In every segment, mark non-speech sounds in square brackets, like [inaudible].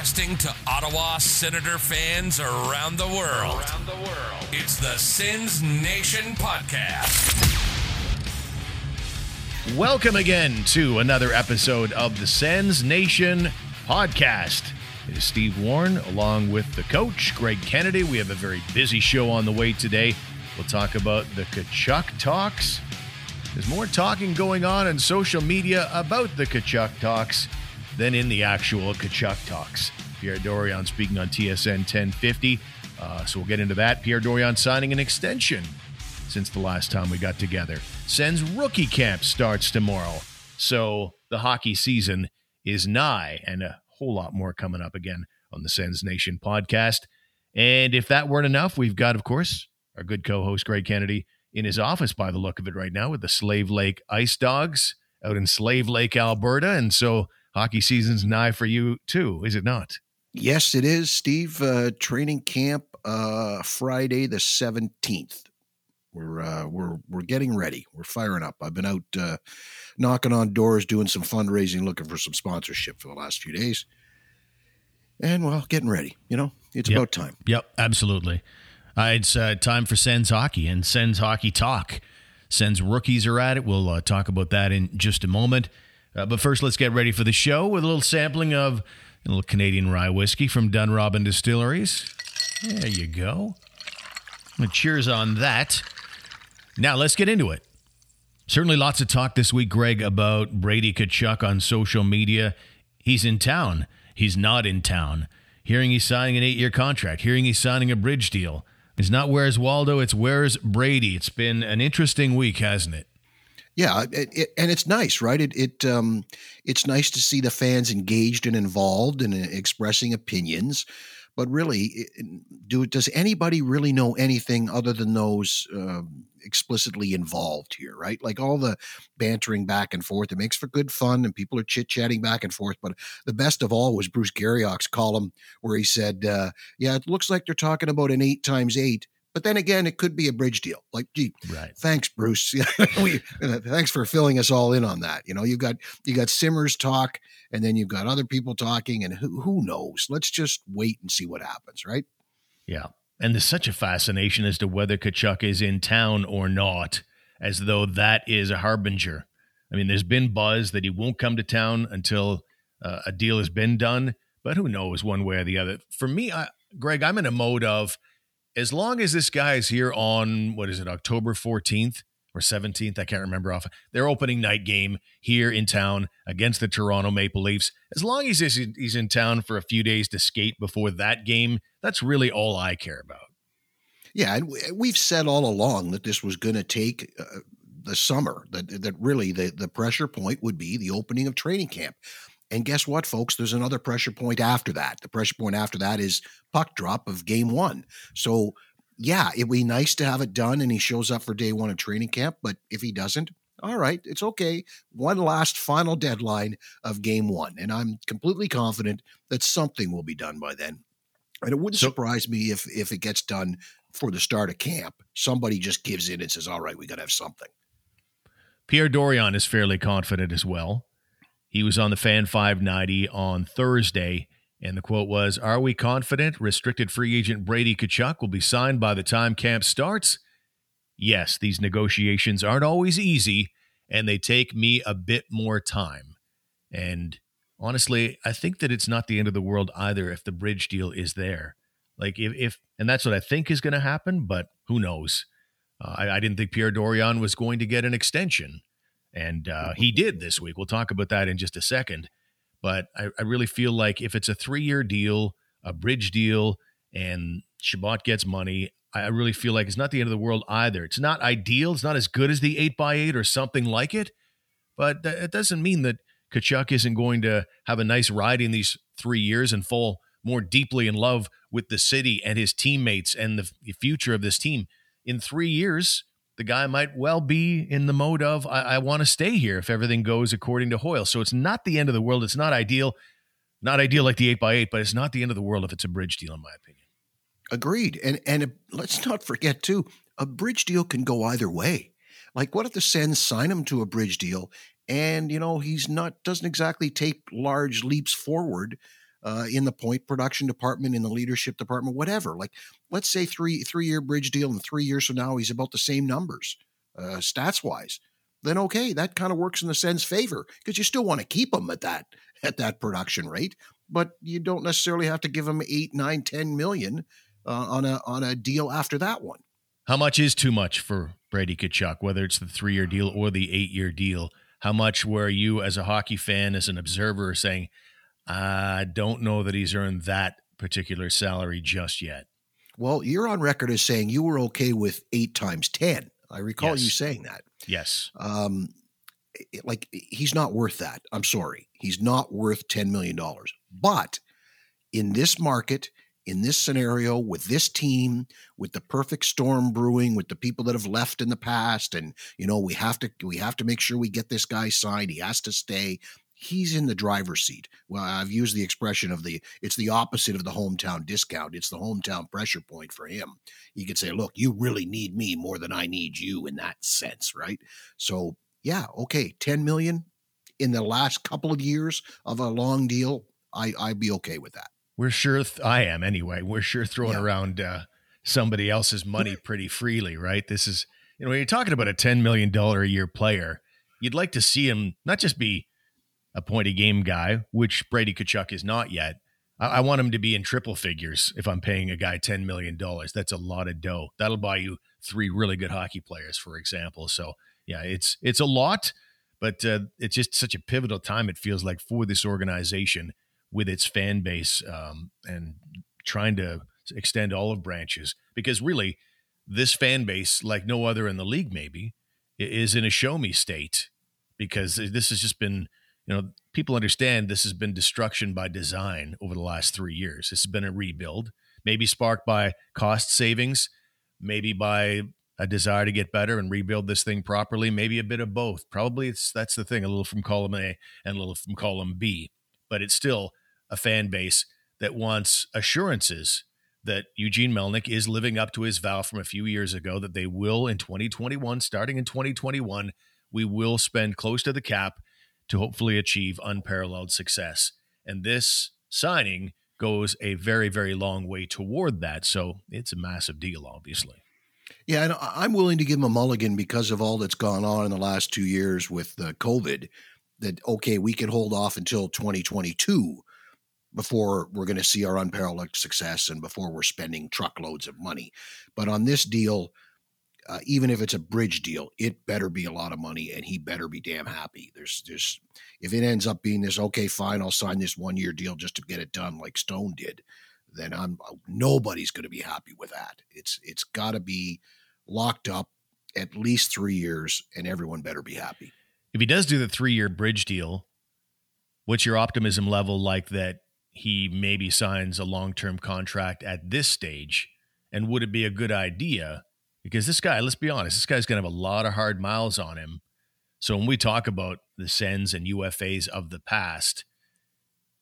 Broadcasting to Ottawa Senator fans around the world. Around the world. It's the Sens Nation podcast. Welcome again to another episode of the Sens Nation podcast. It is Steve Warren along with the coach, Greg Kennedy. We have a very busy show on the way today. We'll talk about the Tkachuk talks. There's more talking going on in social media about the Tkachuk talks than in the actual Tkachuk talks. Pierre Dorion speaking on TSN 1050. Uh, so we'll get into that. Pierre Dorion signing an extension since the last time we got together. Sens rookie camp starts tomorrow. So the hockey season is nigh, and a whole lot more coming up again on the Sens Nation podcast. And if that weren't enough, we've got, of course, our good co host, Greg Kennedy, in his office by the look of it right now with the Slave Lake Ice Dogs out in Slave Lake, Alberta. And so hockey season's nigh for you too, is it not? Yes, it is, Steve. Uh, training camp uh, Friday the seventeenth. We're uh, we're we're getting ready. We're firing up. I've been out uh, knocking on doors, doing some fundraising, looking for some sponsorship for the last few days, and well, getting ready. You know, it's Yep. about time. Yep, absolutely. Uh, it's uh, time for Sens hockey and Sens hockey talk. Sens rookies are at it. We'll uh, talk about that in just a moment. Uh, but first, let's get ready for the show with a little sampling of a little Canadian rye whiskey from Dunrobin Distilleries. There you go. Well, cheers on that. Now, let's get into it. Certainly lots of talk this week, Greg, about Brady Tkachuk on social media. He's in town. He's not in town. Hearing he's signing an eight year contract, hearing he's signing a bridge deal. It's not where's Waldo, it's where's Brady. It's been an interesting week, hasn't it? Yeah, it, it, and it's nice, right? It it um, it's nice to see the fans engaged and involved and uh, expressing opinions. But really, do does anybody really know anything other than those um, explicitly involved here, right? Like all the bantering back and forth, it makes for good fun, and people are chit chatting back and forth. But the best of all was Bruce Garrioch's column where he said, uh, "Yeah, it looks like they're talking about an eight times eight." But then again, it could be a bridge deal. Like, gee, Right. thanks bruce [laughs] we, uh, thanks for filling us all in on that you know you've got you got simmers talk and then you've got other people talking and who, who knows let's just wait and see what happens right Yeah. And there's such a fascination as to whether Tkachuk is in town or not, as though that is a harbinger. I mean, there's been buzz that he won't come to town until uh, a deal has been done, but who knows one way or the other. For me, I, Greg, I'm in a mode of as long as this guy is here on, what is it, October 14th or 17th, I can't remember off, their opening night game here in town against the Toronto Maple Leafs, as long as he's, in town for a few days to skate before that game, that's really all I care about. yeah and we- we've said all along that this was going to take uh, the summer that that really the, the pressure point would be the opening of training camp and guess what folks? There's another pressure point after that. The pressure point after that is puck drop of game one. So yeah it'd be nice to have it done and he shows up for day one of training camp but if he doesn't all right it's okay. One last final deadline of game one and i'm completely confident that something will be done by then. And it wouldn't So- surprise me if if it gets done for the start of camp. Somebody just gives in and says all right we got to have something. Pierre Dorion is fairly confident as well. He was on the Fan 590 on Thursday, and the quote was Are we confident restricted free agent Brady Tkachuk will be signed by the time camp starts? Yes, these negotiations aren't always easy, and they take me a bit more time. And honestly, I think that it's not the end of the world either if the bridge deal is there. Like, if, if and that's what I think is going to happen, but who knows? Uh, I, I didn't think Pierre Dorion was going to get an extension, and uh, he did this week. We'll talk about that in just a second. But I, I really feel like if it's a three year deal, a bridge deal, and Shabbat gets money, I really feel like it's not the end of the world either. It's not ideal. It's not as good as the 8x8 or something like it. But it doesn't mean that Tkachuk isn't going to have a nice ride in these three years and fall more deeply in love with the city and his teammates and the future of this team. In three years, the guy might well be in the mode of, I, I want to stay here if everything goes according to Hoyle. So it's not the end of the world. It's not ideal. Not ideal like the 8x8, but it's not the end of the world if it's a bridge deal, in my opinion. Agreed. And and let's not forget too, a bridge deal can go either way. Like what if the Sens sign him to a bridge deal and you know he's not doesn't exactly take large leaps forward uh, in the point production department, in the leadership department, whatever. Like, let's say three three year bridge deal, and three years from now he's about the same numbers, uh, stats wise. Then okay, that kind of works in the Sens' favor because you still want to keep him at that at that production rate, but you don't necessarily have to give him eight, nine, ten million uh, on a on a deal after that one. How much is too much for Brady Tkachuk, whether it's the three year deal or the eight year deal? How much were you, as a hockey fan, as an observer, saying, I don't know that he's earned that particular salary just yet? Well, you're on record as saying you were okay with eight times 10. I recall yes. you saying that. Yes. Um, like he's not worth that. I'm sorry. He's not worth $10 million. But in this market, in this scenario, with this team, with the perfect storm brewing, with the people that have left in the past, and you know, we have to we have to make sure we get this guy signed. He has to stay. He's in the driver's seat. Well, I've used the expression of the it's the opposite of the hometown discount. It's the hometown pressure point for him. He could say, look, you really need me more than I need you in that sense, right? So yeah, okay, 10 million in the last couple of years of a long deal, I, I'd be okay with that. We're sure, th- I am anyway, we're sure throwing yeah. around uh, somebody else's money pretty freely, right? This is, you know, when you're talking about a $10 million a year player, you'd like to see him not just be a point a game guy, which Brady Tkachuk is not yet. I, I want him to be in triple figures if I'm paying a guy $10 million. That's a lot of dough. That'll buy you three really good hockey players, for example. So, yeah, it's it's a lot, but uh, it's just such a pivotal time. It feels like for this organization with its fan base um, and trying to extend olive branches because really this fan base, like no other in the league, maybe is in a show me state because this has just been you know people understand this has been destruction by design over the last three years. This has been a rebuild, maybe sparked by cost savings, maybe by a desire to get better and rebuild this thing properly, maybe a bit of both. Probably it's that's the thing, a little from column A and a little from column B, but it's still a fan base that wants assurances that Eugene Melnyk is living up to his vow from a few years ago that they will in 2021, starting in 2021, we will spend close to the cap to hopefully achieve unparalleled success. And this signing goes a very, very long way toward that. So it's a massive deal, obviously. Yeah, and I'm willing to give him a mulligan because of all that's gone on in the last two years with the COVID. That okay, we can hold off until 2022 before we're going to see our unparalleled success and before we're spending truckloads of money. But on this deal, uh, even if it's a bridge deal, it better be a lot of money, and he better be damn happy. There's, there's, if it ends up being this, okay, fine, I'll sign this one year deal just to get it done, like Stone did then I'm nobody's going to be happy with that. It's it's got to be locked up at least three years, and everyone better be happy. If he does do the three year bridge deal, what's your optimism level like that he maybe signs a long term contract at this stage? And would it be a good idea? Because this guy, let's be honest, this guy's going to have a lot of hard miles on him. So when we talk about the sends and UFAs of the past,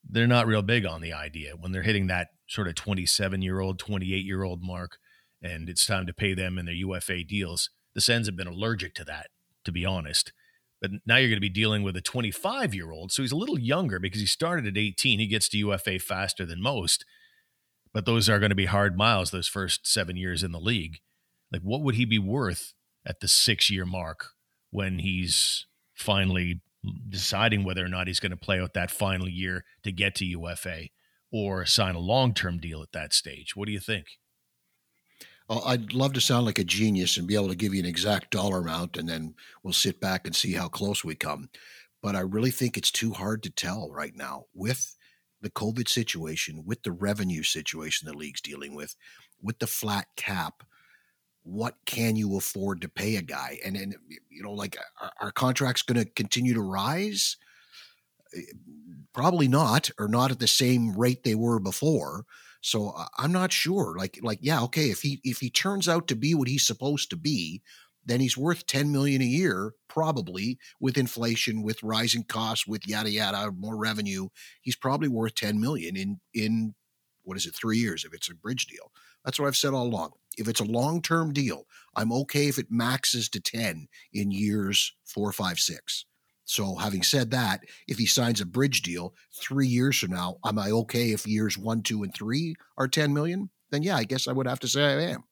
they're not real big on the idea when they're hitting that sort of 27 year old, 28 year old mark, and it's time to pay them in their UFA deals. The sends have been allergic to that, to be honest. But now you're going to be dealing with a 25 year old. So he's a little younger because he started at 18. He gets to UFA faster than most. But those are going to be hard miles those first seven years in the league. Like, what would he be worth at the six year mark when he's finally deciding whether or not he's going to play out that final year to get to UFA? or sign a long term deal at that stage. What do you think? Well, I'd love to sound like a genius and be able to give you an exact dollar amount, and then we'll sit back and see how close we come. But I really think it's too hard to tell right now with the COVID situation, with the revenue situation the league's dealing with, with the flat cap. What can you afford to pay a guy? And and you know, like, are, are contracts going to continue to rise? Eh, probably not or not at the same rate they were before so i'm not sure like like yeah okay if he if he turns out to be what he's supposed to be then he's worth 10 million a year probably with inflation with rising costs with yada yada more revenue he's probably worth 10 million in in what is it 3 years if it's a bridge deal that's what i've said all along if it's a long-term deal i'm okay if it maxes to 10 in years four five six So, having said that, if he signs a bridge deal three years from now, am I okay if years one, two, and three are 10 million? Then, yeah, I guess I would have to say I am.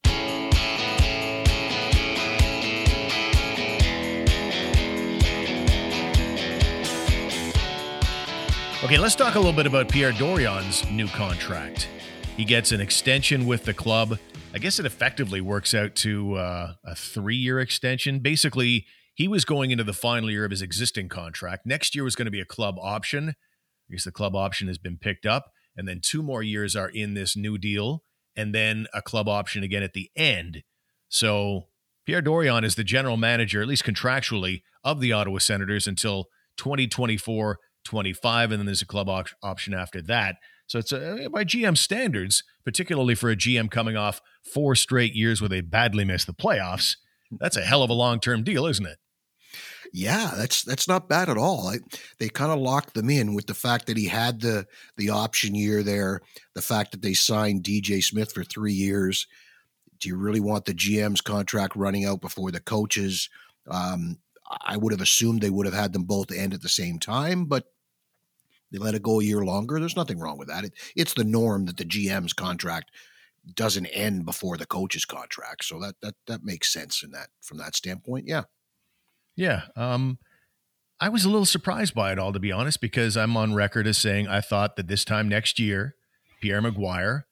Okay, let's talk a little bit about Pierre Dorion's new contract. He gets an extension with the club. I guess it effectively works out to uh, a three year extension. Basically, he was going into the final year of his existing contract. Next year was going to be a club option. I guess the club option has been picked up. And then two more years are in this new deal, and then a club option again at the end. So Pierre Dorion is the general manager, at least contractually, of the Ottawa Senators until 2024 25, and then there's a club op- option after that. So it's a, by GM standards, particularly for a GM coming off four straight years where they badly missed the playoffs, that's a hell of a long term deal, isn't it? Yeah, that's that's not bad at all. I, they kind of locked them in with the fact that he had the the option year there, the fact that they signed DJ Smith for three years. Do you really want the GM's contract running out before the coaches? Um, I would have assumed they would have had them both end at the same time, but they let it go a year longer. There's nothing wrong with that. It, it's the norm that the GM's contract doesn't end before the coach's contract. So that that that makes sense in that from that standpoint. Yeah. Yeah. Um, I was a little surprised by it all, to be honest, because I'm on record as saying I thought that this time next year, Pierre McGuire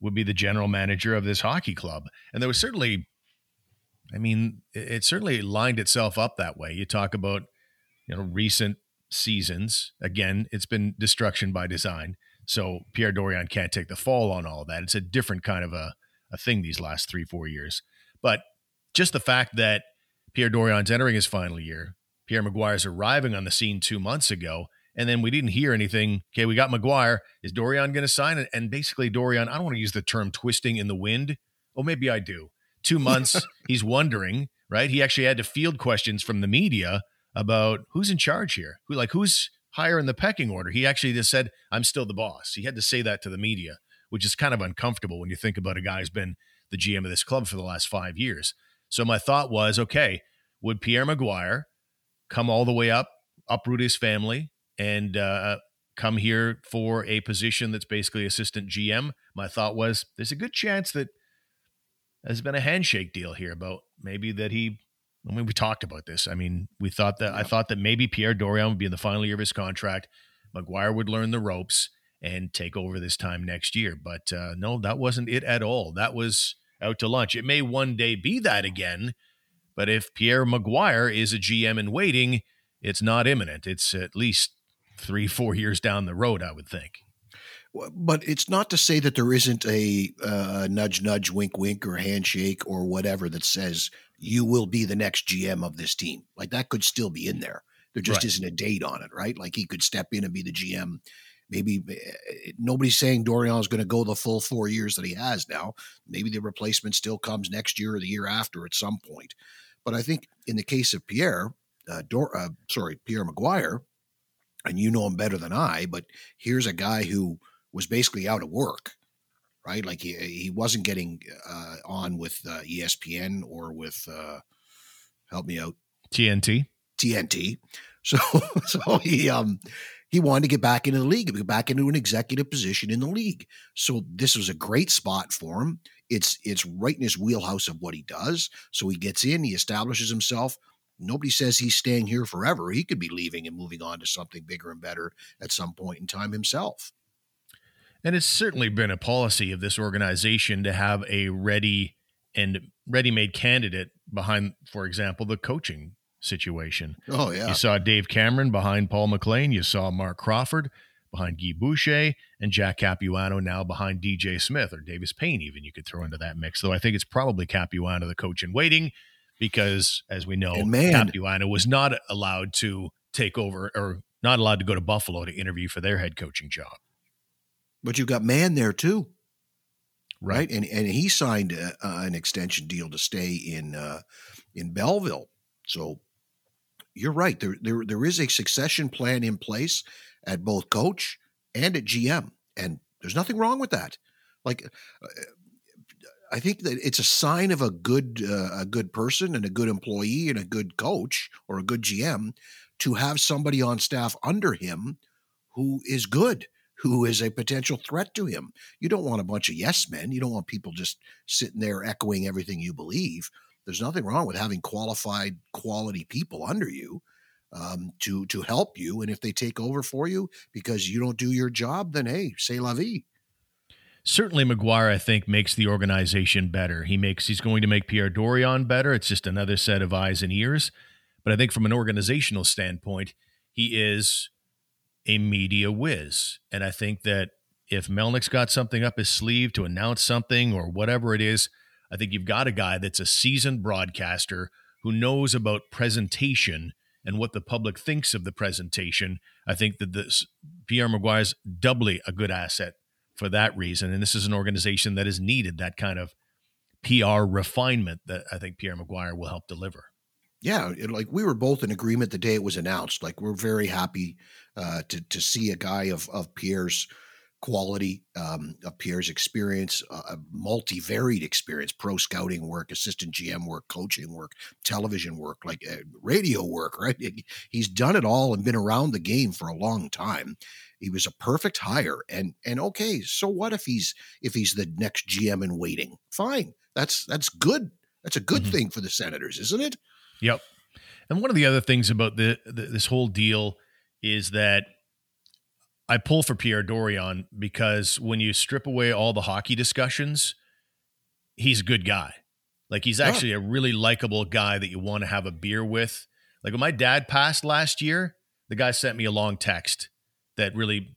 would be the general manager of this hockey club. And there was certainly, I mean, it certainly lined itself up that way. You talk about, you know, recent seasons. Again, it's been destruction by design. So Pierre Dorion can't take the fall on all that. It's a different kind of a, a thing these last three, four years. But just the fact that Pierre Dorion's entering his final year. Pierre McGuire's arriving on the scene two months ago. And then we didn't hear anything. Okay, we got McGuire. Is Dorion going to sign it? And basically, Dorion, I don't want to use the term twisting in the wind. Oh, maybe I do. Two months, [laughs] he's wondering, right? He actually had to field questions from the media about who's in charge here, who like who's higher in the pecking order. He actually just said, "I'm still the boss." He had to say that to the media, which is kind of uncomfortable when you think about a guy who's been the GM of this club for the last five years. So my thought was, okay, would Pierre McGuire come all the way up, uproot his family, and uh, come here for a position that's basically assistant GM? My thought was, there's a good chance that there's been a handshake deal here about maybe that he. I mean, we talked about this. I mean, we thought that yeah. I thought that maybe Pierre Dorion would be in the final year of his contract. McGuire would learn the ropes and take over this time next year. But uh, no, that wasn't it at all. That was out to lunch. It may one day be that again, but if Pierre McGuire is a GM in waiting, it's not imminent. It's at least three, four years down the road, I would think. But it's not to say that there isn't a uh, nudge, nudge, wink, wink, or handshake or whatever that says you will be the next GM of this team. Like that could still be in there. There just right. isn't a date on it, right? Like he could step in and be the GM Maybe eh, nobody's saying Dorion is going to go the full four years that he has now. Maybe the replacement still comes next year or the year after at some point. But I think in the case of Pierre, uh, Dor- uh, sorry, Pierre McGuire, and you know him better than I, but here's a guy who was basically out of work, right? Like he he wasn't getting uh, on with uh, ESPN or with uh, help me out TNT TNT. [laughs] So so he um he wanted to get back into the league, get back into an executive position in the league. So this was a great spot for him. It's it's right in his wheelhouse of what he does. So he gets in, he establishes himself. Nobody says he's staying here forever. He could be leaving and moving on to something bigger and better at some point in time himself. And it's certainly been a policy of this organization to have a ready and ready-made candidate behind, for example, the coaching situation. Oh, yeah. You saw Dave Cameron behind Paul McLean. You saw Marc Crawford behind Guy Boucher and Jack Capuano now behind DJ Smith or Davis Payne, even you could throw into that mix. Though I think it's probably Capuano, the coach in waiting, because as we know, man, Capuano was not allowed to take over or not allowed to go to Buffalo to interview for their head coaching job. But you've got Mann there too. Right. And and he signed a, uh, an extension deal to stay in uh, in Belleville. So you're right. There, there, there is a succession plan in place at both coach and at GM, and there's nothing wrong with that. Like, uh, I think that it's a sign of a good uh, a good person and a good employee and a good coach or a good GM to have somebody on staff under him who is good, who is a potential threat to him. You don't want a bunch of yes men. You don't want people just sitting there echoing everything you believe. There's nothing wrong with having qualified, quality people under you um, to to help you. And if they take over for you because you don't do your job, then hey, say la vie certainly McGuire, I think, makes the organization better. He makes he's going to make Pierre Dorion better. It's just another set of eyes and ears. But I think from an organizational standpoint, he is a media whiz. And I think that if Melnyk's got something up his sleeve to announce something or whatever it is, I think you've got a guy that's a seasoned broadcaster who knows about presentation and what the public thinks of the presentation. I think that this Pierre McGuire's doubly a good asset for that reason. And this is an organization that has needed that kind of PR refinement that I think Pierre McGuire will help deliver. Yeah, it, like we were both in agreement the day it was announced. Like we're very happy uh, to to see a guy of of Pierre's quality, um, of Pierre's experience, uh, a multi varied experience, pro scouting work, assistant GM work, coaching work, television work, like uh, radio work. [laughs] Right, he's done it all and been around the game for a long time. He was a perfect hire. And and okay, so what if he's if he's the next GM in waiting? Fine. That's that's good. That's a good mm-hmm. thing for the Senators, isn't it? Yep. And one of the other things about the, the this whole deal is that I pull for Pierre Dorion because when you strip away all the hockey discussions, he's a good guy. Like he's actually yeah. a really likable guy that you want to have a beer with. Like when my dad passed last year, the guy sent me a long text that really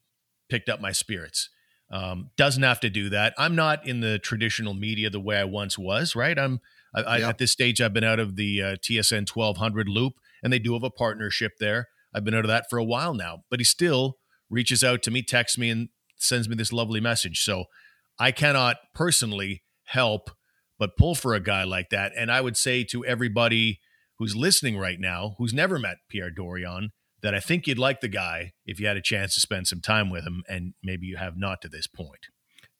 picked up my spirits. Um, doesn't have to do that. I'm not in the traditional media the way I once was. Right. I'm I, I, at this stage. I've been out of the uh, TSN 1200 loop, and they do have a partnership there. I've been out of that for a while now, but he still reaches out to me, texts me, and sends me this lovely message. So I cannot personally help but pull for a guy like that. And I would say to everybody who's listening right now, who's never met Pierre Dorion, that I think you'd like the guy if you had a chance to spend some time with him, and maybe you have not to this point.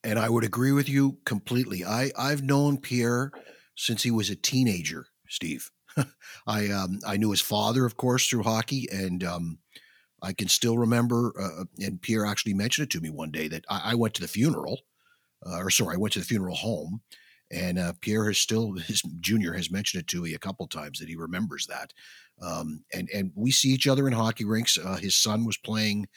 And I would agree with you completely. I I've known Pierre since he was a teenager, Steve. [laughs] I um, I knew his father, of course, through hockey, and um, I can still remember. Uh, and Pierre actually mentioned it to me one day that I, I went to the funeral, uh, or sorry, I went to the funeral home, and uh, Pierre has still his junior has mentioned it to me a couple times that he remembers that. Um, and and we see each other in hockey rinks. Uh, his son was playing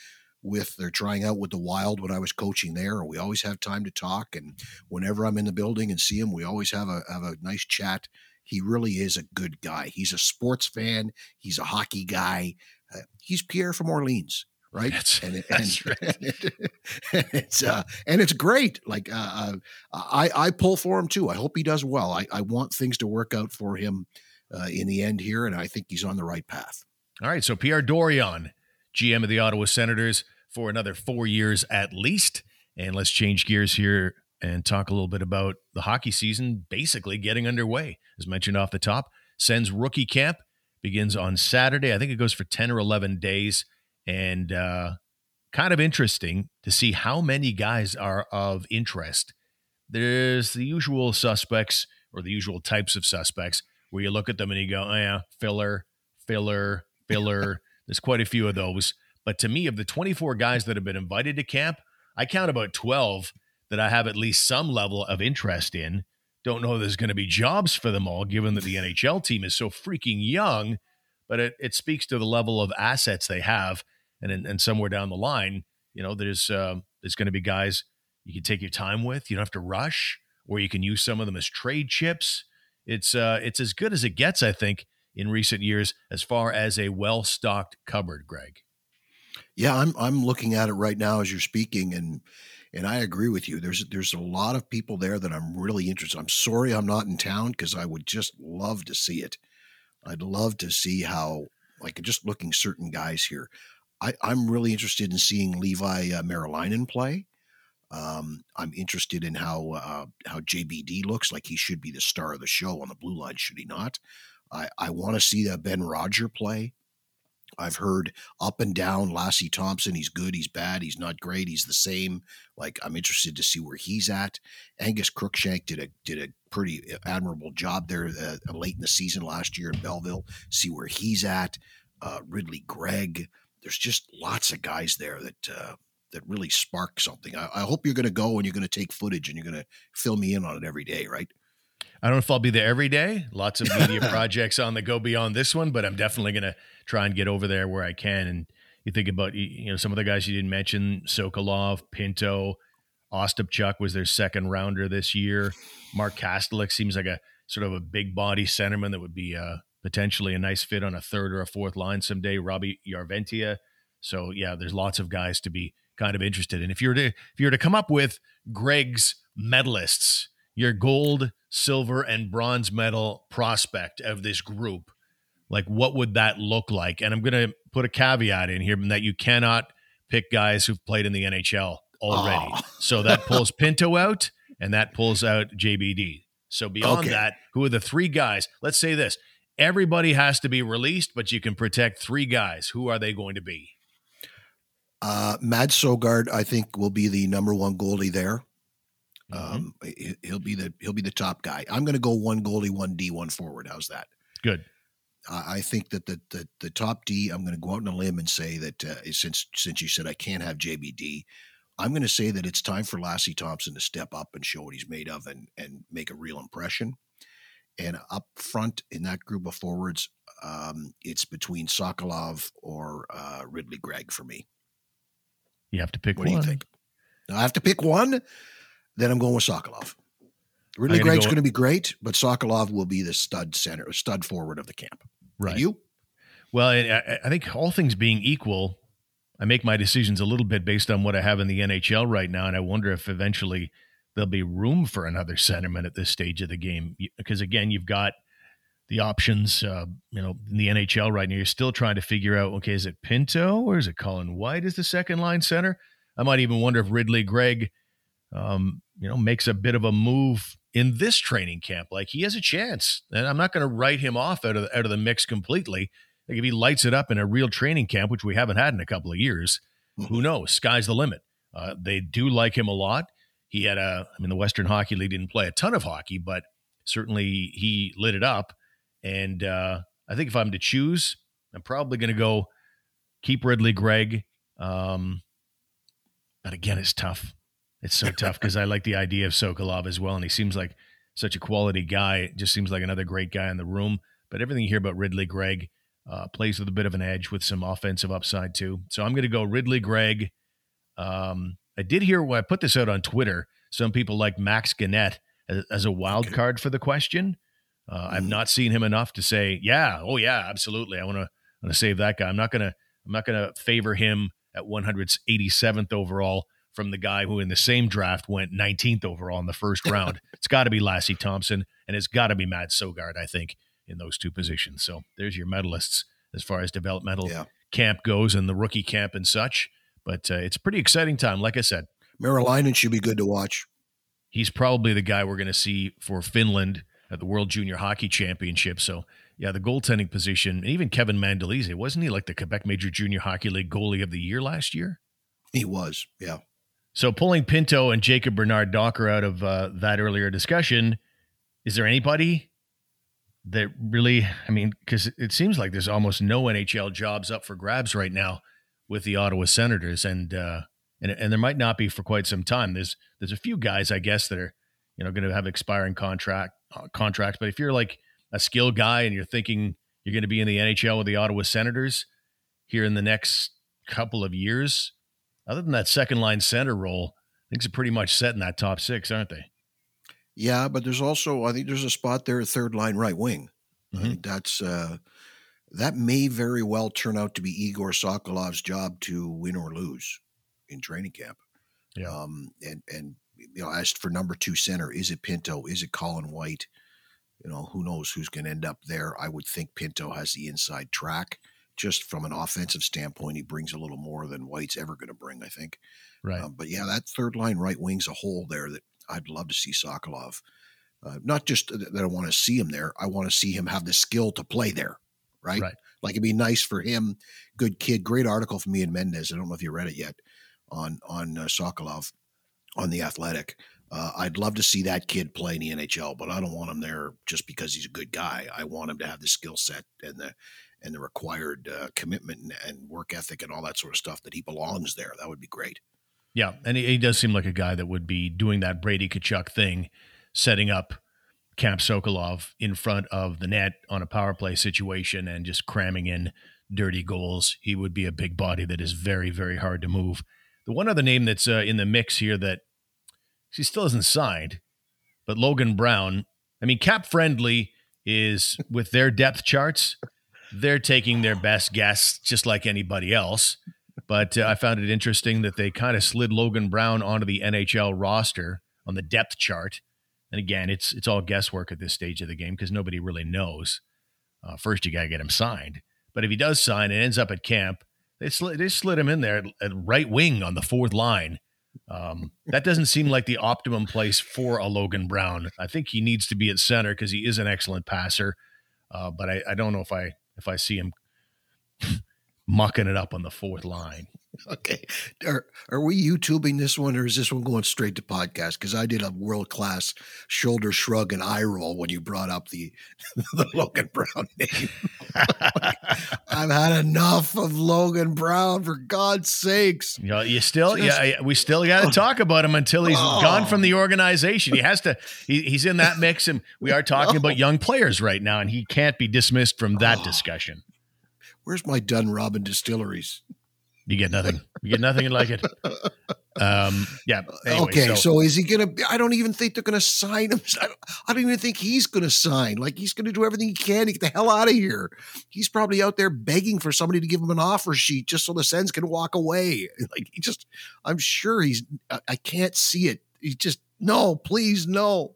with they're trying out with the Wild when I was coaching there, we always have time to talk. And whenever I'm in the building and see him, we always have a have a nice chat. He really is a good guy. He's a sports fan. He's a hockey guy. Uh, he's Pierre from Orleans right? That's, and, it, [laughs] that's and, right. [laughs] and, it's uh, and it's great. Like uh, uh, I I pull for him too. I hope he does well. I, I want things to work out for him uh, in the end here, and I think he's on the right path. All right, so Pierre Dorion, GM of the Ottawa Senators, for another four years at least. And let's change gears here and talk a little bit about the hockey season basically getting underway. As mentioned off the top, Sens rookie camp begins on Saturday. I think it goes for 10 or 11 days. And uh, kind of interesting to see how many guys are of interest. There's the usual suspects or the usual types of suspects where you look at them and you go, oh, yeah, filler, filler, filler. [laughs] There's quite a few of those. But to me, of the 24 guys that have been invited to camp, I count about 12 that I have at least some level of interest in. Don't know there's going to be jobs for them all, given that the NHL team is so freaking young, but it, it speaks to the level of assets they have. And, and somewhere down the line, you know, there's uh, there's going to be guys you can take your time with. You don't have to rush, or you can use some of them as trade chips. It's uh, it's as good as it gets, I think, in recent years as far as a well stocked cupboard, Greg. Yeah, I'm I'm looking at it right now as you're speaking, and and I agree with you. There's there's a lot of people there that I'm really interested. I'm sorry I'm not in town because I would just love to see it. I'd love to see how, like, just looking certain guys here. I, I'm really interested in seeing Levi uh, Merilainen play. Um, I'm interested in how uh, how JBD looks like he should be the star of the show on the blue line, should he not? I, I want to see that Ben Roger play. I've heard up and down. Lassi Thomson. he's good, he's bad, he's not great, he's the same. Like I'm interested to see where he's at. Angus Crookshank did a did a pretty admirable job there uh, late in the season last year in Belleville. See where he's at. Uh, Ridly Greig. There's just lots of guys there that uh, that really spark something. I, I hope you're going to go and you're going to take footage and you're going to fill me in on it every day, right? I don't know if I'll be there every day. Lots of [laughs] media projects on the go beyond this one, but I'm definitely going to try and get over there where I can. And you think about you know some of the guys you didn't mention: Sokolov, Pinto, Ostapchuk was their second rounder this year. Mark Kastelic seems like a sort of a big body centerman that would be uh, potentially a nice fit on a third or a fourth line someday. Roby Järventie. So yeah, there's lots of guys to be kind of interested in. If you were to if you were to come up with Greg's medalists, your gold, silver, and bronze medal prospect of this group, like what would that look like? And I'm going to put a caveat in here that you cannot pick guys who've played in the NHL already. Oh. so that [laughs] pulls Pinto out and that pulls out JBD. So beyond okay. that, who are the three guys? Let's say this. Everybody has to be released, but you can protect three guys. Who are they going to be? Uh, Mads Sogaard, I think, will be the number one goalie there. Mm-hmm. Um, he'll be the he'll be the top guy. I'm going to go one goalie, one D, one forward. How's that? Good. I think that the, the, the top D. I'm going to go out on a limb and say that uh, since since you said I can't have JBD, I'm going to say that it's time for Lassi Thomson to step up and show what he's made of and and make a real impression. And up front in that group of forwards, um, it's between Sokolov or uh, Ridly Greig for me. You have to pick what one. do you think? I have to pick one. Then I'm going with Sokolov. Ridly Greig's go going to be great, but Sokolov will be the stud center, stud forward of the camp. Right. And you? Well, I, I think all things being equal, I make my decisions a little bit based on what I have in the NHL right now, and I wonder if eventually there'll be room for another centerman at this stage of the game. Because again, you've got the options, uh, you know, in the NHL right now. You're still trying to figure out, okay, is it Pinto or is it Colin White as the second line center? I might even wonder if Ridly Greig, um, you know, makes a bit of a move in this training camp. Like he has a chance, and I'm not going to write him off out of out of the mix completely. Like if he lights it up in a real training camp, which we haven't had in a couple of years, mm-hmm. who knows? Sky's the limit. Uh, they do like him a lot. He had a, I mean, the Western Hockey League didn't play a ton of hockey, but certainly he lit it up. And uh, I think if I'm to choose, I'm probably going to go keep Ridly Greig. Um, but again, it's tough. It's so tough because I like the idea of Sokolov as well, and he seems like such a quality guy. It just seems like another great guy in the room. But everything you hear about Ridly Greig uh, plays with a bit of an edge with some offensive upside too. So I'm going to go Ridly Greig. Um, I did hear when I put this out on Twitter. Some people like Max Guenette as, as a wild okay. card for the question. Uh, I've mm. not seen him enough to say, yeah, oh yeah, absolutely. I want to want to save that guy. I'm not gonna I'm not gonna favor him at 187th overall from the guy who in the same draft went 19th overall in the first [laughs] round. it's got to be Lassie Thomson and it's got to be Matt Sogaard, I think, in those two positions. So there's your medalists as far as developmental yeah. camp goes and the rookie camp and such. But uh, it's a pretty exciting time. Like I said, Meriläinen should be good to watch. He's probably the guy we're going to see for Finland at the World Junior Hockey Championship. So, yeah, the goaltending position, and even Kevin Mandolese, wasn't he like the Quebec Major Junior Hockey League goalie of the year last year? He was, yeah. So, pulling Pinto and Jacob Bernard Docker out of uh, that earlier discussion, is there anybody that really, I mean, because it seems like there's almost no NHL jobs up for grabs right now with the Ottawa Senators, and uh, and and there might not be for quite some time. There's there's a few guys, I guess, that are you know going to have expiring contract uh, contracts. But if you're like a skill guy and you're thinking you're going to be in the NHL with the Ottawa Senators here in the next couple of years, other than that second line center role, things are pretty much set in that top six, aren't they? Yeah, but there's also I think there's a spot there, third line right wing. Mm-hmm. I think that's uh, that may very well turn out to be Igor Sokolov's job to win or lose in training camp. Yeah. Um, and and you know, asked for number two center. Is it Pinto? Is it Colin White? You know, who knows who's going to end up there? I would think Pinto has the inside track. Just from an offensive standpoint, he brings a little more than White's ever going to bring, I think. Right. Um, but yeah, that third line right wing's a hole there that I'd love to see Sokolov. Uh, not just that I want to see him there, I want to see him have the skill to play there. right? Right. Like it'd be nice for him. Good kid. Great article from Ian Mendes. I don't know if you read it yet on on uh, Sokolov on the Athletic. Uh, I'd love to see that kid play in the NHL, but I don't want him there just because he's a good guy. I want him to have the skill set and the and the required uh, commitment and, and, work ethic and all that sort of stuff that he belongs there. That would be great. Yeah, and he, he does seem like a guy that would be doing that Brady Tkachuk thing, setting up Camp Sokolov in front of the net on a power play situation and just cramming in dirty goals. He would be a big body that is very, very hard to move. The one other name that's uh, in the mix here that he still hasn't signed, but Logan Brown. I mean, Cap Friendly is with their depth charts, they're taking their best guess just like anybody else. But uh, I found it interesting that they kind of slid Logan Brown onto the NHL roster on the depth chart. And again, it's it's all guesswork at this stage of the game because nobody really knows. Uh, first, you got to get him signed. But if he does sign and ends up at camp, they slid, they slid him in there at, at right wing on the fourth line. Um, that doesn't seem like the optimum place for a Logan Brown. I think he needs to be at center because he is an excellent passer. Uh, but I, I don't know if I if I see him [laughs] mucking it up on the fourth line. [laughs] Okay. Are, are we YouTubing this one or is this one going straight to podcast? Because I did a world class shoulder shrug and eye roll when you brought up the, [laughs] the Logan Brown [laughs] name. I've had enough of Logan Brown for God's sakes. You, know, you still, Just, yeah, we still got to oh. talk about him until he's oh. gone from the organization. He has to, he, he's in that mix. And we are talking no. about young players right now, and he can't be dismissed from that oh. discussion. Where's my Dunrobin distilleries? You get nothing. You get nothing like it. Um, yeah. Anyway, okay. So, so, is he going to? I don't even think they're going to sign him. I don't, I don't even think he's going to sign. Like he's going to do everything he can to get the hell out of here. He's probably out there begging for somebody to give him an offer sheet just so the Sens can walk away. [laughs] Like he just, I'm sure he's. I, I can't see it. He's just no, please no.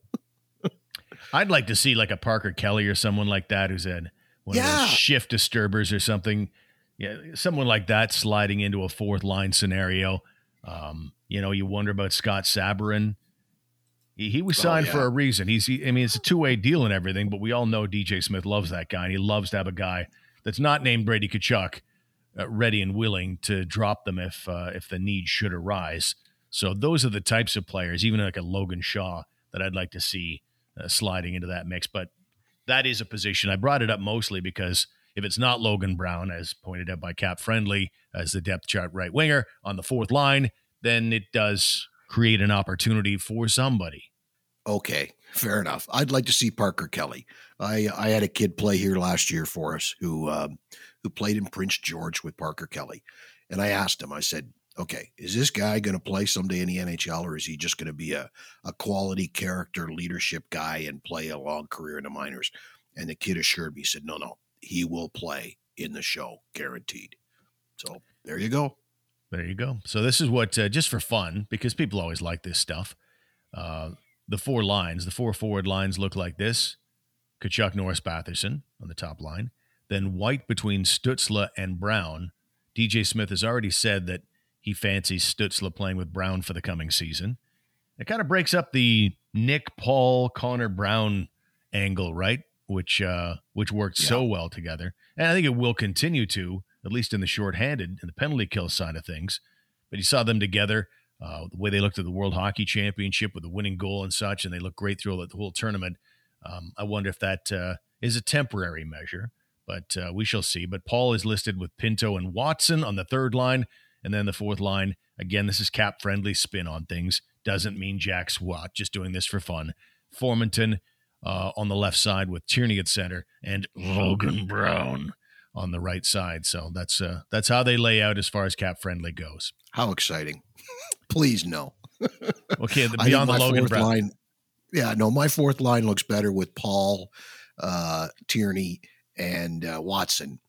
[laughs] I'd like to see like a Parker Kelly or someone like that who's in one yeah. of those shift disturbers or something yeah, someone like that sliding into a fourth line scenario. Um, you know, you wonder about Scott Sabourin. He, he was oh, signed oh, yeah. for a reason. He's, he, I mean, it's a two way deal and everything, but we all know DJ Smith loves that guy, and he loves to have a guy that's not named Brady Tkachuk uh, ready and willing to drop them if uh, if the need should arise. So those are the types of players, even like a Logan Shaw, that I'd like to see uh, sliding into that mix. But that is a position I brought it up mostly because if it's not Logan Brown, as pointed out by Cap Friendly as the depth chart right winger on the fourth line, then it does create an opportunity for somebody. Okay, fair enough. I'd like to see Parker Kelly. I I had a kid play here last year for us who um, who played in Prince George with Parker Kelly, and I asked him. I said, "Okay, is this guy going to play someday in the NHL, or is he just going to be a a quality character leadership guy and play a long career in the minors?" And the kid assured me, he said, "No, no, he will play in the show, guaranteed. So there you go. There you go. So this is what, uh, just for fun, because people always like this stuff. Uh, the four lines, the four forward lines look like this: Tkachuk, Norris, Batherson on the top line. Then White between Stützle and Brown. DJ Smith has already said that he fancies Stützle playing with Brown for the coming season. It kind of breaks up the Nick Paul Connor Brown angle, right? Which uh, which worked yeah. so well together, and I think it will continue to, at least in the shorthanded and the penalty kill side of things. But you saw them together, uh, the way they looked at the World Hockey Championship with the winning goal and such, and they looked great through the whole tournament. Um, I wonder if that uh, is a temporary measure, but uh, we shall see. But Paul is listed with Pinto and Watson on the third line, and then the fourth line. Again, this is cap friendly spin on things. Doesn't mean Jack Swat, just doing this for fun. Formenton uh, on the left side with Tierney at center and Logan Brown on the right side. So that's uh, that's how they lay out as far as cap friendly goes. How exciting! [laughs] Please no. [laughs] okay, the, beyond the Logan Brown. Line, yeah, no, my fourth line looks better with Paul, uh, Tierney, and uh, Watson,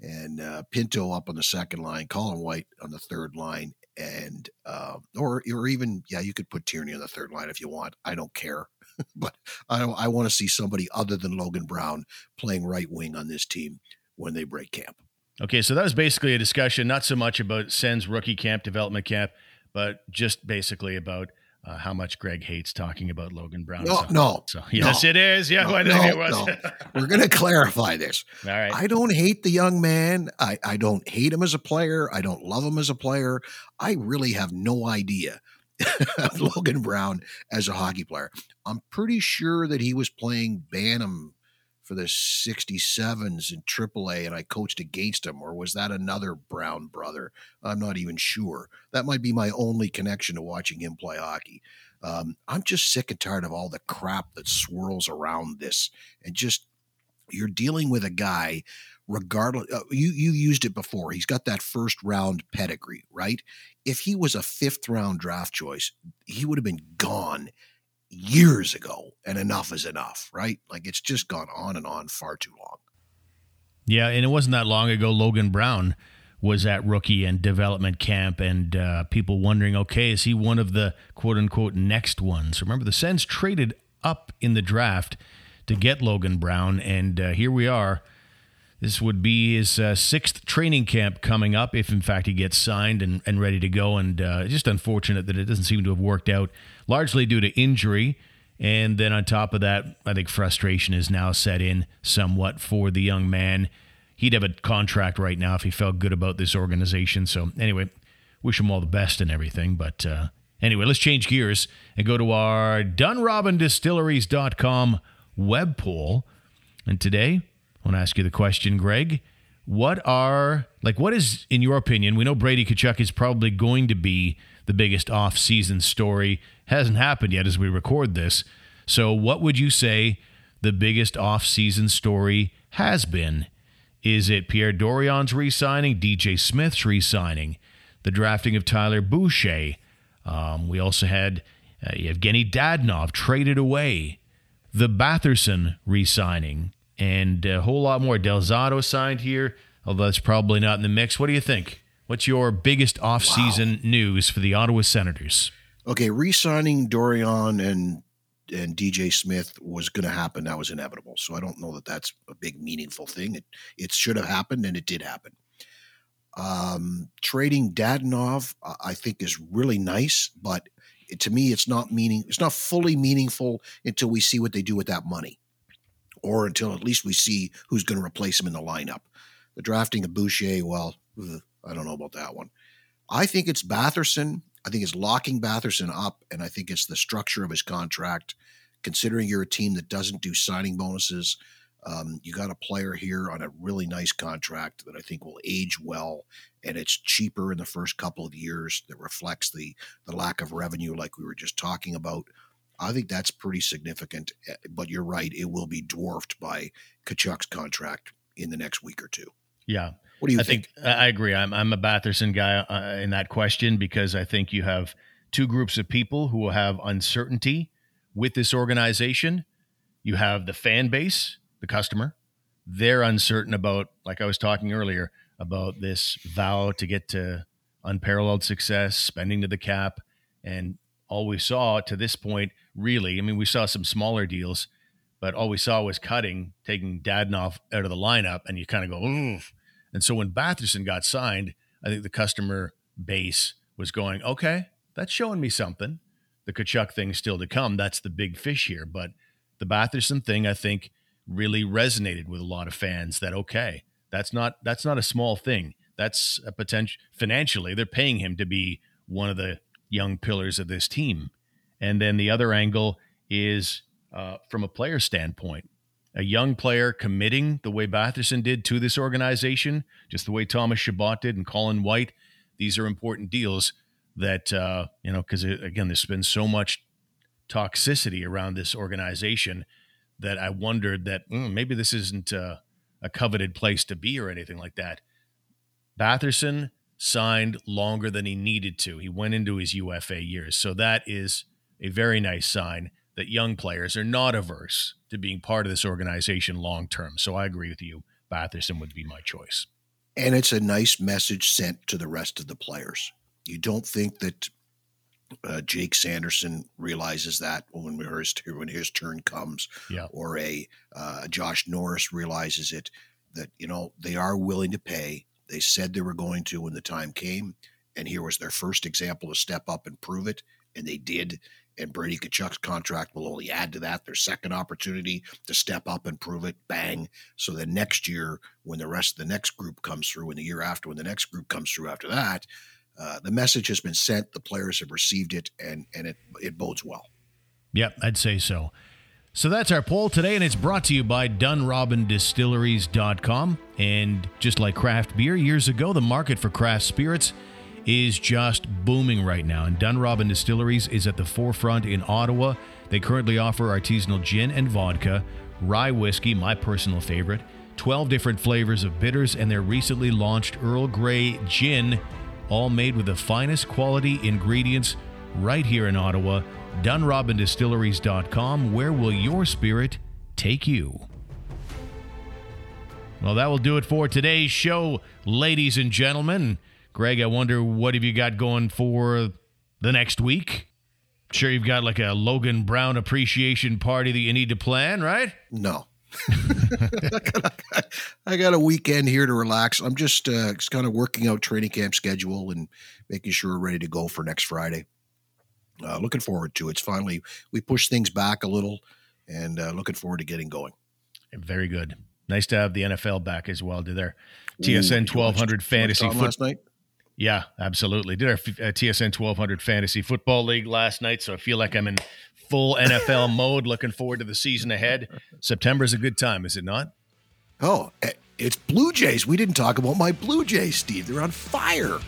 and uh, Pinto up on the second line, Colin White on the third line, and uh, or or even yeah, you could put Tierney on the third line if you want. I don't care. [laughs] but I, I want to see somebody other than Logan Brown playing right wing on this team when they break camp. Okay, so that was basically a discussion, not so much about Sen's rookie camp, development camp, but just basically about uh, how much Greg hates talking about Logan Brown. No, so, no. So yes, no, it is. Yeah, no, I no, it was. no. [laughs] We're going to clarify this. All right. I don't hate the young man. I, I don't hate him as a player. I don't love him as a player. I really have no idea [laughs] Logan Brown as a hockey player. I'm pretty sure that he was playing Bantam for the 67s in AAA and I coached against him, or was that another Brown brother? I'm not even sure. That might be my only connection to watching him play hockey. Um, I'm just sick and tired of all the crap that swirls around this and just you're dealing with a guy regardless uh, you you used it before he's got that first round pedigree right if he was a fifth round draft choice he would have been gone years ago and enough is enough right like it's just gone on and on far too long Yeah, and it wasn't that long ago. Logan Brown was at rookie and development camp, and uh, people wondering, okay, is he one of the quote unquote next ones? Remember, the Sens traded up in the draft to get Logan Brown, and uh, here we are. This would be his uh, sixth training camp coming up, if in fact he gets signed and, and ready to go. And uh, just unfortunate that it doesn't seem to have worked out, largely due to injury. And then on top of that, I think frustration is now set in somewhat for the young man. He'd have a contract right now if he felt good about this organization. So, anyway, wish him all the best and everything. But uh, anyway, let's change gears and go to our DunrobinDistilleries.com web poll. And today, I want to ask you the question, Greg. What are, like, what is, in your opinion, we know Brady Tkachuk is probably going to be the biggest off-season story. Hasn't happened yet as we record this. So, what would you say the biggest off-season story has been? Is it Pierre Dorion's re-signing, DJ Smith's re-signing, the drafting of Tyler Boucher? Um, we also had uh, Evgeny Dadonov traded away, the Batherson re-signing, and a whole lot more. Del Zotto signed here, although that's probably not in the mix. What do you think? What's your biggest off-season news for the Ottawa Senators? okay re-signing Dorion and and dj smith was going to happen that was inevitable so i don't know that that's a big meaningful thing it it should have happened and it did happen um, trading Dadonov, uh, I think, is really nice, but it, to me, it's not meaning. It's not fully meaningful until we see what they do with that money, or until at least we see who's going to replace him in the lineup. The drafting of Boucher, well, I don't know about that one. I think it's Batherson. I think it's locking Batherson up, and I think it's the structure of his contract. Considering you're a team that doesn't do signing bonuses, um, you got a player here on a really nice contract that I think will age well, and it's cheaper in the first couple of years. That reflects the the lack of revenue, like we were just talking about. I think that's pretty significant. eh, But you're right; it will be dwarfed by Tkachuk's contract in the next week or two. Yeah, What do you I think? think I agree. I'm I'm a Batherson guy uh, in that question because I think you have two groups of people who will have uncertainty with this organization. You have the fan base, the customer. They're uncertain about, like I was talking earlier, about this vow to get to unparalleled success, spending to the cap, and all we saw to this point, really, I mean, we saw some smaller deals, but all we saw was cutting, taking Dadonov out of the lineup, and you kind of go, oof. And so when Batherson got signed, I think the customer base was going, okay, that's showing me something. The Tkachuk thing still to come. That's the big fish here. But the Batherson thing, I think, really resonated with a lot of fans that okay, that's not that's not a small thing. That's a potential financially, they're paying him to be one of the young pillars of this team. And then the other angle is uh, from a player standpoint a young player committing the way Batherson did to this organization, just the way Thomas Chabot did and Colin White. These are important deals that, uh, you know, because again, there's been so much toxicity around this organization that I wondered that mm, maybe this isn't uh, a coveted place to be or anything like that. Batherson signed longer than he needed to. He went into his UFA years. So that is a very nice sign that young players are not averse to being part of this organization long term. So I agree with you. Batherson would be my choice. and it's a nice message sent to the rest of the players. You don't think that uh, Jake Sanderson realizes that when his when his turn comes, Yeah. or a uh, Josh Norris realizes it that you know they are willing to pay. They said they were going to when the time came, and here was their first example to step up and prove it. and they did. And Brady Tkachuk's contract will only add to that. Their second opportunity to step up and prove it. Bang. So then next year, when the rest of the next group comes through, and the year after, when the next group comes through after that, uh, the message has been sent. The players have received it, and and it it bodes well. Yep, I'd say so. So that's our poll today, and it's brought to you by DunrobinDistilleries.com. And just like craft beer years ago, the market for craft spirits is just booming right now. And Dunrobin Distilleries is at the forefront in Ottawa. They currently offer artisanal gin and vodka, rye whiskey, my personal favorite, 12 different flavors of bitters, and their recently launched Earl Grey gin, all made with the finest quality ingredients right here in Ottawa. DunrobinDistilleries.com. Where will your spirit take you? Well, that will do it for today's show, ladies and gentlemen. Greg, I wonder what have you got going for the next week? Sure, you've got like a Logan Brown appreciation party that you need to plan, right? No. [laughs] I got a weekend here to relax. I'm just uh, just kind of working out training camp schedule and making sure we're ready to go for next Friday. Uh, looking forward to it. It's finally we pushed things back a little, and uh, looking forward to getting going. Very good. Nice to have the NFL back as well. Did their TSN Ooh, 1200 fantasy football last night? Yeah, absolutely. Did our uh, TSN 1200 fantasy football league last night, so I feel like I'm in full NFL [laughs] mode. Looking forward to the season ahead. September is a good time, is it not? Oh, eh, it's Blue Jays. We didn't talk about my Blue Jays, Steve. They're on fire.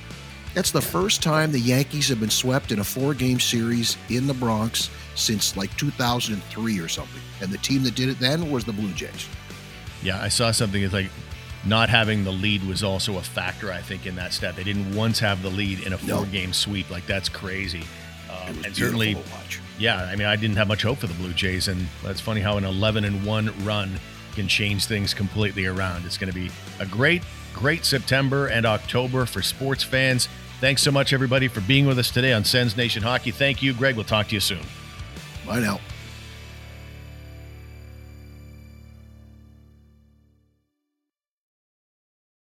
That's the first time the Yankees have been swept in a four game series in the Bronx since like 2003 or something. And the team that did it then was the Blue Jays. Yeah, I saw something It's like not having the lead was also a factor, I think, in that stat. They didn't once have the lead in a four game sweep. Like, that's crazy. Um, and certainly, yeah, I mean, I didn't have much hope for the Blue Jays. And that's funny how an 11 and 1 run can change things completely around. It's going to be a great great September and October for sports fans. Thanks so much, everybody, for being with us today on Sens Nation Hockey. Thank you, Greg. We'll talk to you soon. Bye now.